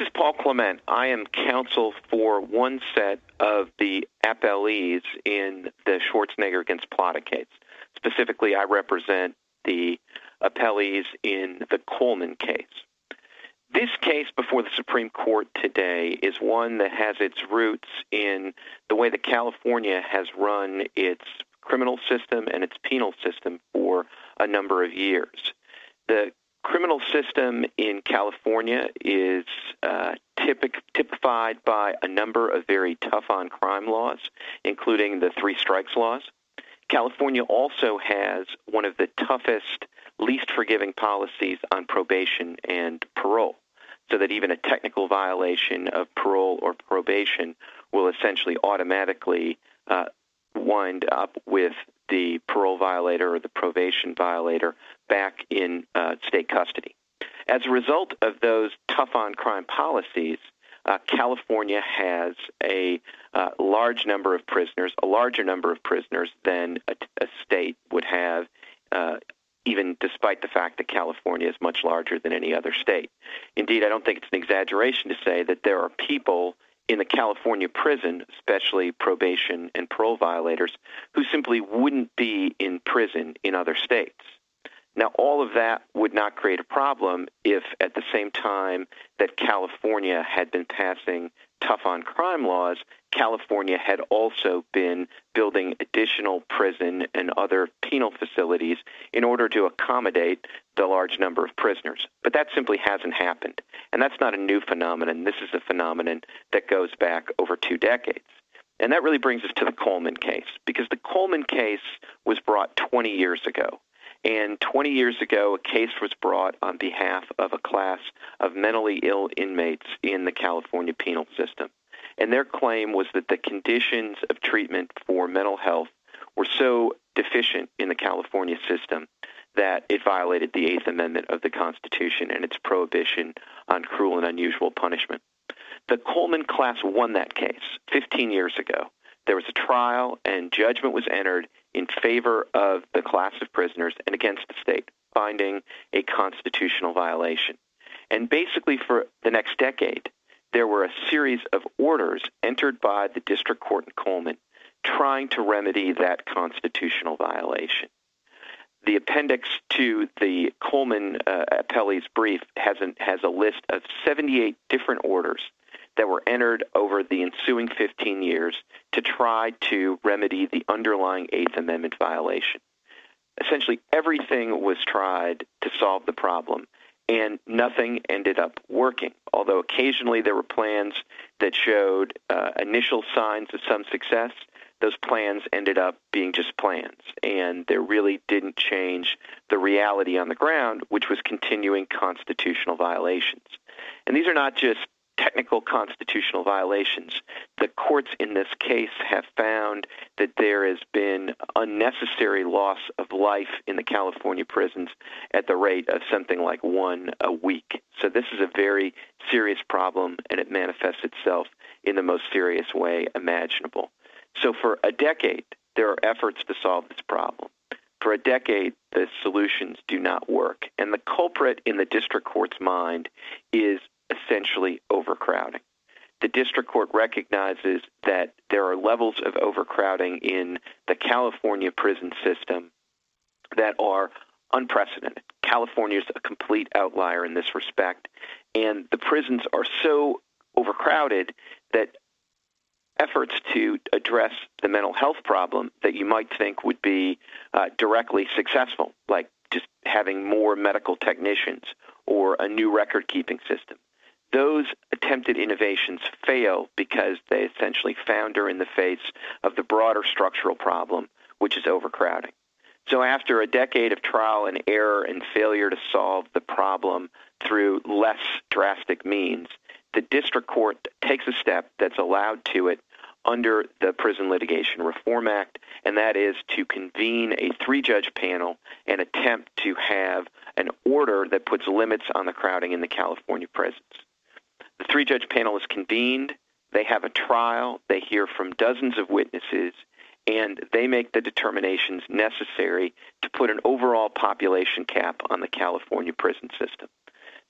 is Paul Clement. I am counsel for one set of the appellees in the Schwarzenegger against Plata case. Specifically, I represent the appellees in the Coleman case. This case before the Supreme Court today is one that has its roots in the way that California has run its criminal system and its penal system for a number of years. The criminal system in California is uh, typic, typified by a number of very tough on crime laws, including the three strikes laws. California also has one of the toughest, least forgiving policies on probation and parole, so that even a technical violation of parole or probation will essentially automatically uh, wind up with the parole violator or the probation violator back in uh, state custody. As a result of those tough on crime policies, uh, California has a uh, large number of prisoners, a larger number of prisoners than a, a state would have, uh, even despite the fact that California is much larger than any other state. Indeed, I don't think it's an exaggeration to say that there are people in the California prison, especially probation and parole violators, who simply wouldn't be in prison in other states. Now, all of that would not create a problem if at the same time that California had been passing tough on crime laws, California had also been building additional prison and other penal facilities in order to accommodate the large number of prisoners. But that simply hasn't happened. And that's not a new phenomenon. This is a phenomenon that goes back over two decades. And that really brings us to the Coleman case, because the Coleman case was brought 20 years ago. And 20 years ago, a case was brought on behalf of a class of mentally ill inmates in the California penal system. And their claim was that the conditions of treatment for mental health were so deficient in the California system that it violated the Eighth Amendment of the Constitution and its prohibition on cruel and unusual punishment. The Coleman class won that case 15 years ago. There was a trial, and judgment was entered in favor of the class of prisoners and against the state, finding a constitutional violation. And basically, for the next decade, there were a series of orders entered by the district court in Coleman trying to remedy that constitutional violation. The appendix to the Coleman uh, appellee's brief has, an, has a list of 78 different orders that were entered over the ensuing 15 years to try to remedy the underlying Eighth Amendment violation. Essentially, everything was tried to solve the problem, and nothing ended up working. Although occasionally there were plans that showed uh, initial signs of some success, those plans ended up being just plans, and they really didn't change the reality on the ground, which was continuing constitutional violations. And these are not just technical constitutional violations. The courts in this case have found that there has been unnecessary loss of life in the California prisons at the rate of something like one a week. So this is a very serious problem, and it manifests itself in the most serious way imaginable. So for a decade, there are efforts to solve this problem. For a decade, the solutions do not work. And the culprit in the district court's mind is essentially overcrowding. The district court recognizes that there are levels of overcrowding in the California prison system that are unprecedented. California is a complete outlier in this respect, and the prisons are so overcrowded that efforts to address the mental health problem that you might think would be uh, directly successful, like just having more medical technicians or a new record keeping system, those attempted innovations fail because they essentially founder in the face of the broader structural problem, which is overcrowding. So, after a decade of trial and error and failure to solve the problem through less drastic means, the district court takes a step that's allowed to it under the Prison Litigation Reform Act, and that is to convene a three judge panel and attempt to have an order that puts limits on the crowding in the California prisons. The three judge panel is convened. They have a trial. They hear from dozens of witnesses, and they make the determinations necessary to put an overall population cap on the California prison system.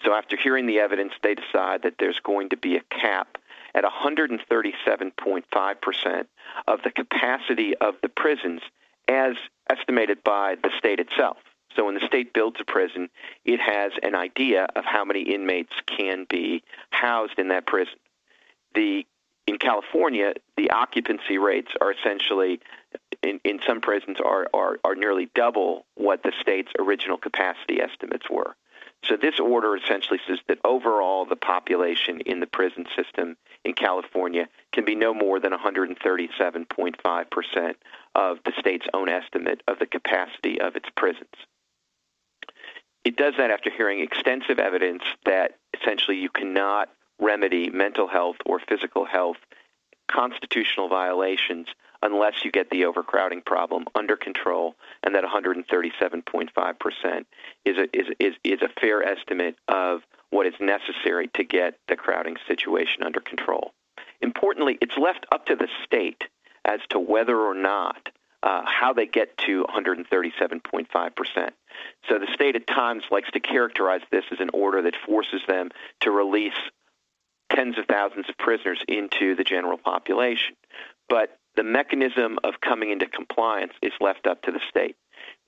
So after hearing the evidence, they decide that there's going to be a cap at 137.5% of the capacity of the prisons as estimated by the state itself. So when the state builds a prison, it has an idea of how many inmates can be housed in that prison. The in California, the occupancy rates are essentially in, in some prisons are, are, are nearly double what the state's original capacity estimates were. So this order essentially says that overall the population in the prison system in California can be no more than 137.5% of the state's own estimate of the capacity of its prisons. It does that after hearing extensive evidence that essentially you cannot remedy mental health or physical health constitutional violations unless you get the overcrowding problem under control, and that 137.5% is a, is, is, is a fair estimate of what is necessary to get the crowding situation under control. Importantly, it's left up to the state as to whether or not uh, how they get to 137.5%. So the state at times likes to characterize this as an order that forces them to release tens of thousands of prisoners into the general population. But the mechanism of coming into compliance is left up to the state.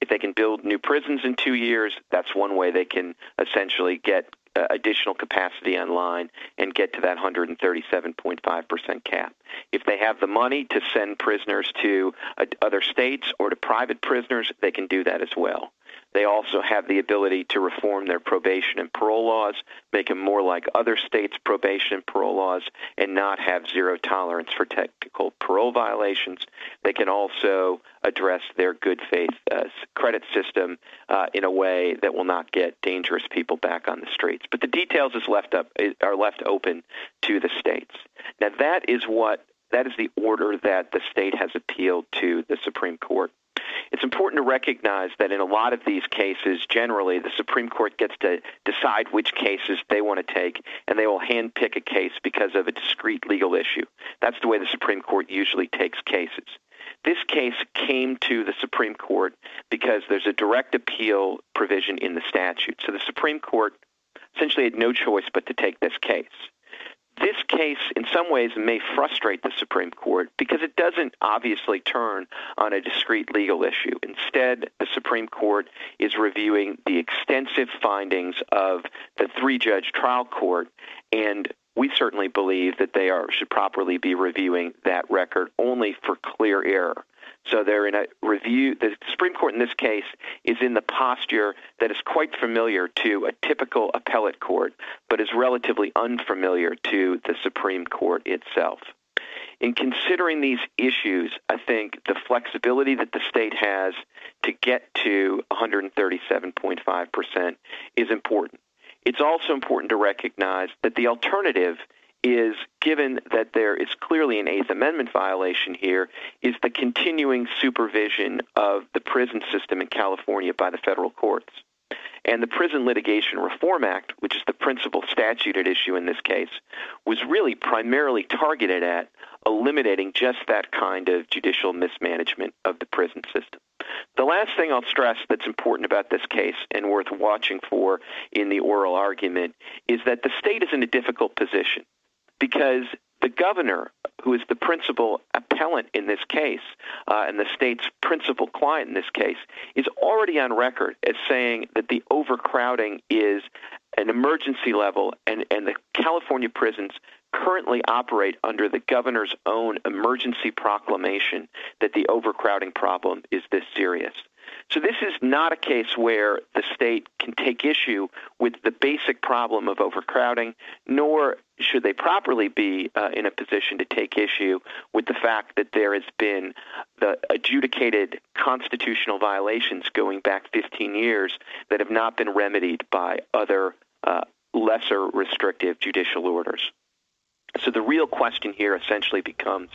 If they can build new prisons in two years, that's one way they can essentially get uh, additional capacity online and get to that 137.5% cap. If they have the money to send prisoners to uh, other states or to private prisoners, they can do that as well. They also have the ability to reform their probation and parole laws, make them more like other states' probation and parole laws, and not have zero tolerance for technical parole violations. They can also address their good faith uh, credit system uh, in a way that will not get dangerous people back on the streets. But the details is left up are left open to the states. Now that is what that is the order that the state has appealed to the Supreme Court. It's important to recognize that in a lot of these cases, generally, the Supreme Court gets to decide which cases they want to take, and they will handpick a case because of a discrete legal issue. That's the way the Supreme Court usually takes cases. This case came to the Supreme Court because there's a direct appeal provision in the statute. So the Supreme Court essentially had no choice but to take this case this case, in some ways, may frustrate the Supreme Court because it doesn't obviously turn on a discrete legal issue. Instead, the Supreme Court is reviewing the extensive findings of the three judge trial court, and we certainly believe that they are, should properly be reviewing that record only for clear error. So they're in a review. The Supreme Court in this case is in the posture that is quite familiar to a typical appellate court, but is relatively unfamiliar to the Supreme Court itself. In considering these issues, I think the flexibility that the state has to get to 137.5% is important. It's also important to recognize that the alternative is given that there is clearly an Eighth Amendment violation here, is the continuing supervision of the prison system in California by the federal courts. And the Prison Litigation Reform Act, which is the principal statute at issue in this case, was really primarily targeted at eliminating just that kind of judicial mismanagement of the prison system. The last thing I'll stress that's important about this case and worth watching for in the oral argument is that the state is in a difficult position because the governor, who is the principal appellant in this case, uh, and the state's principal client in this case, is already on record as saying that the overcrowding is an emergency level, and, and the California prisons currently operate under the governor's own emergency proclamation that the overcrowding problem is this serious. So this is not a case where the state can take issue with the basic problem of overcrowding, nor should they properly be uh, in a position to take issue with the fact that there has been the adjudicated constitutional violations going back 15 years that have not been remedied by other uh, lesser restrictive judicial orders. So the real question here essentially becomes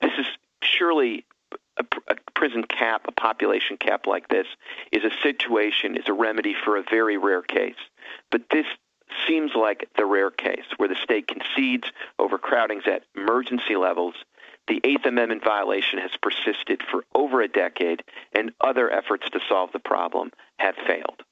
this is surely a, a, prison cap, a population cap like this, is a situation, is a remedy for a very rare case. But this seems like the rare case where the state concedes overcrowdings at emergency levels. The Eighth Amendment violation has persisted for over a decade, and other efforts to solve the problem have failed.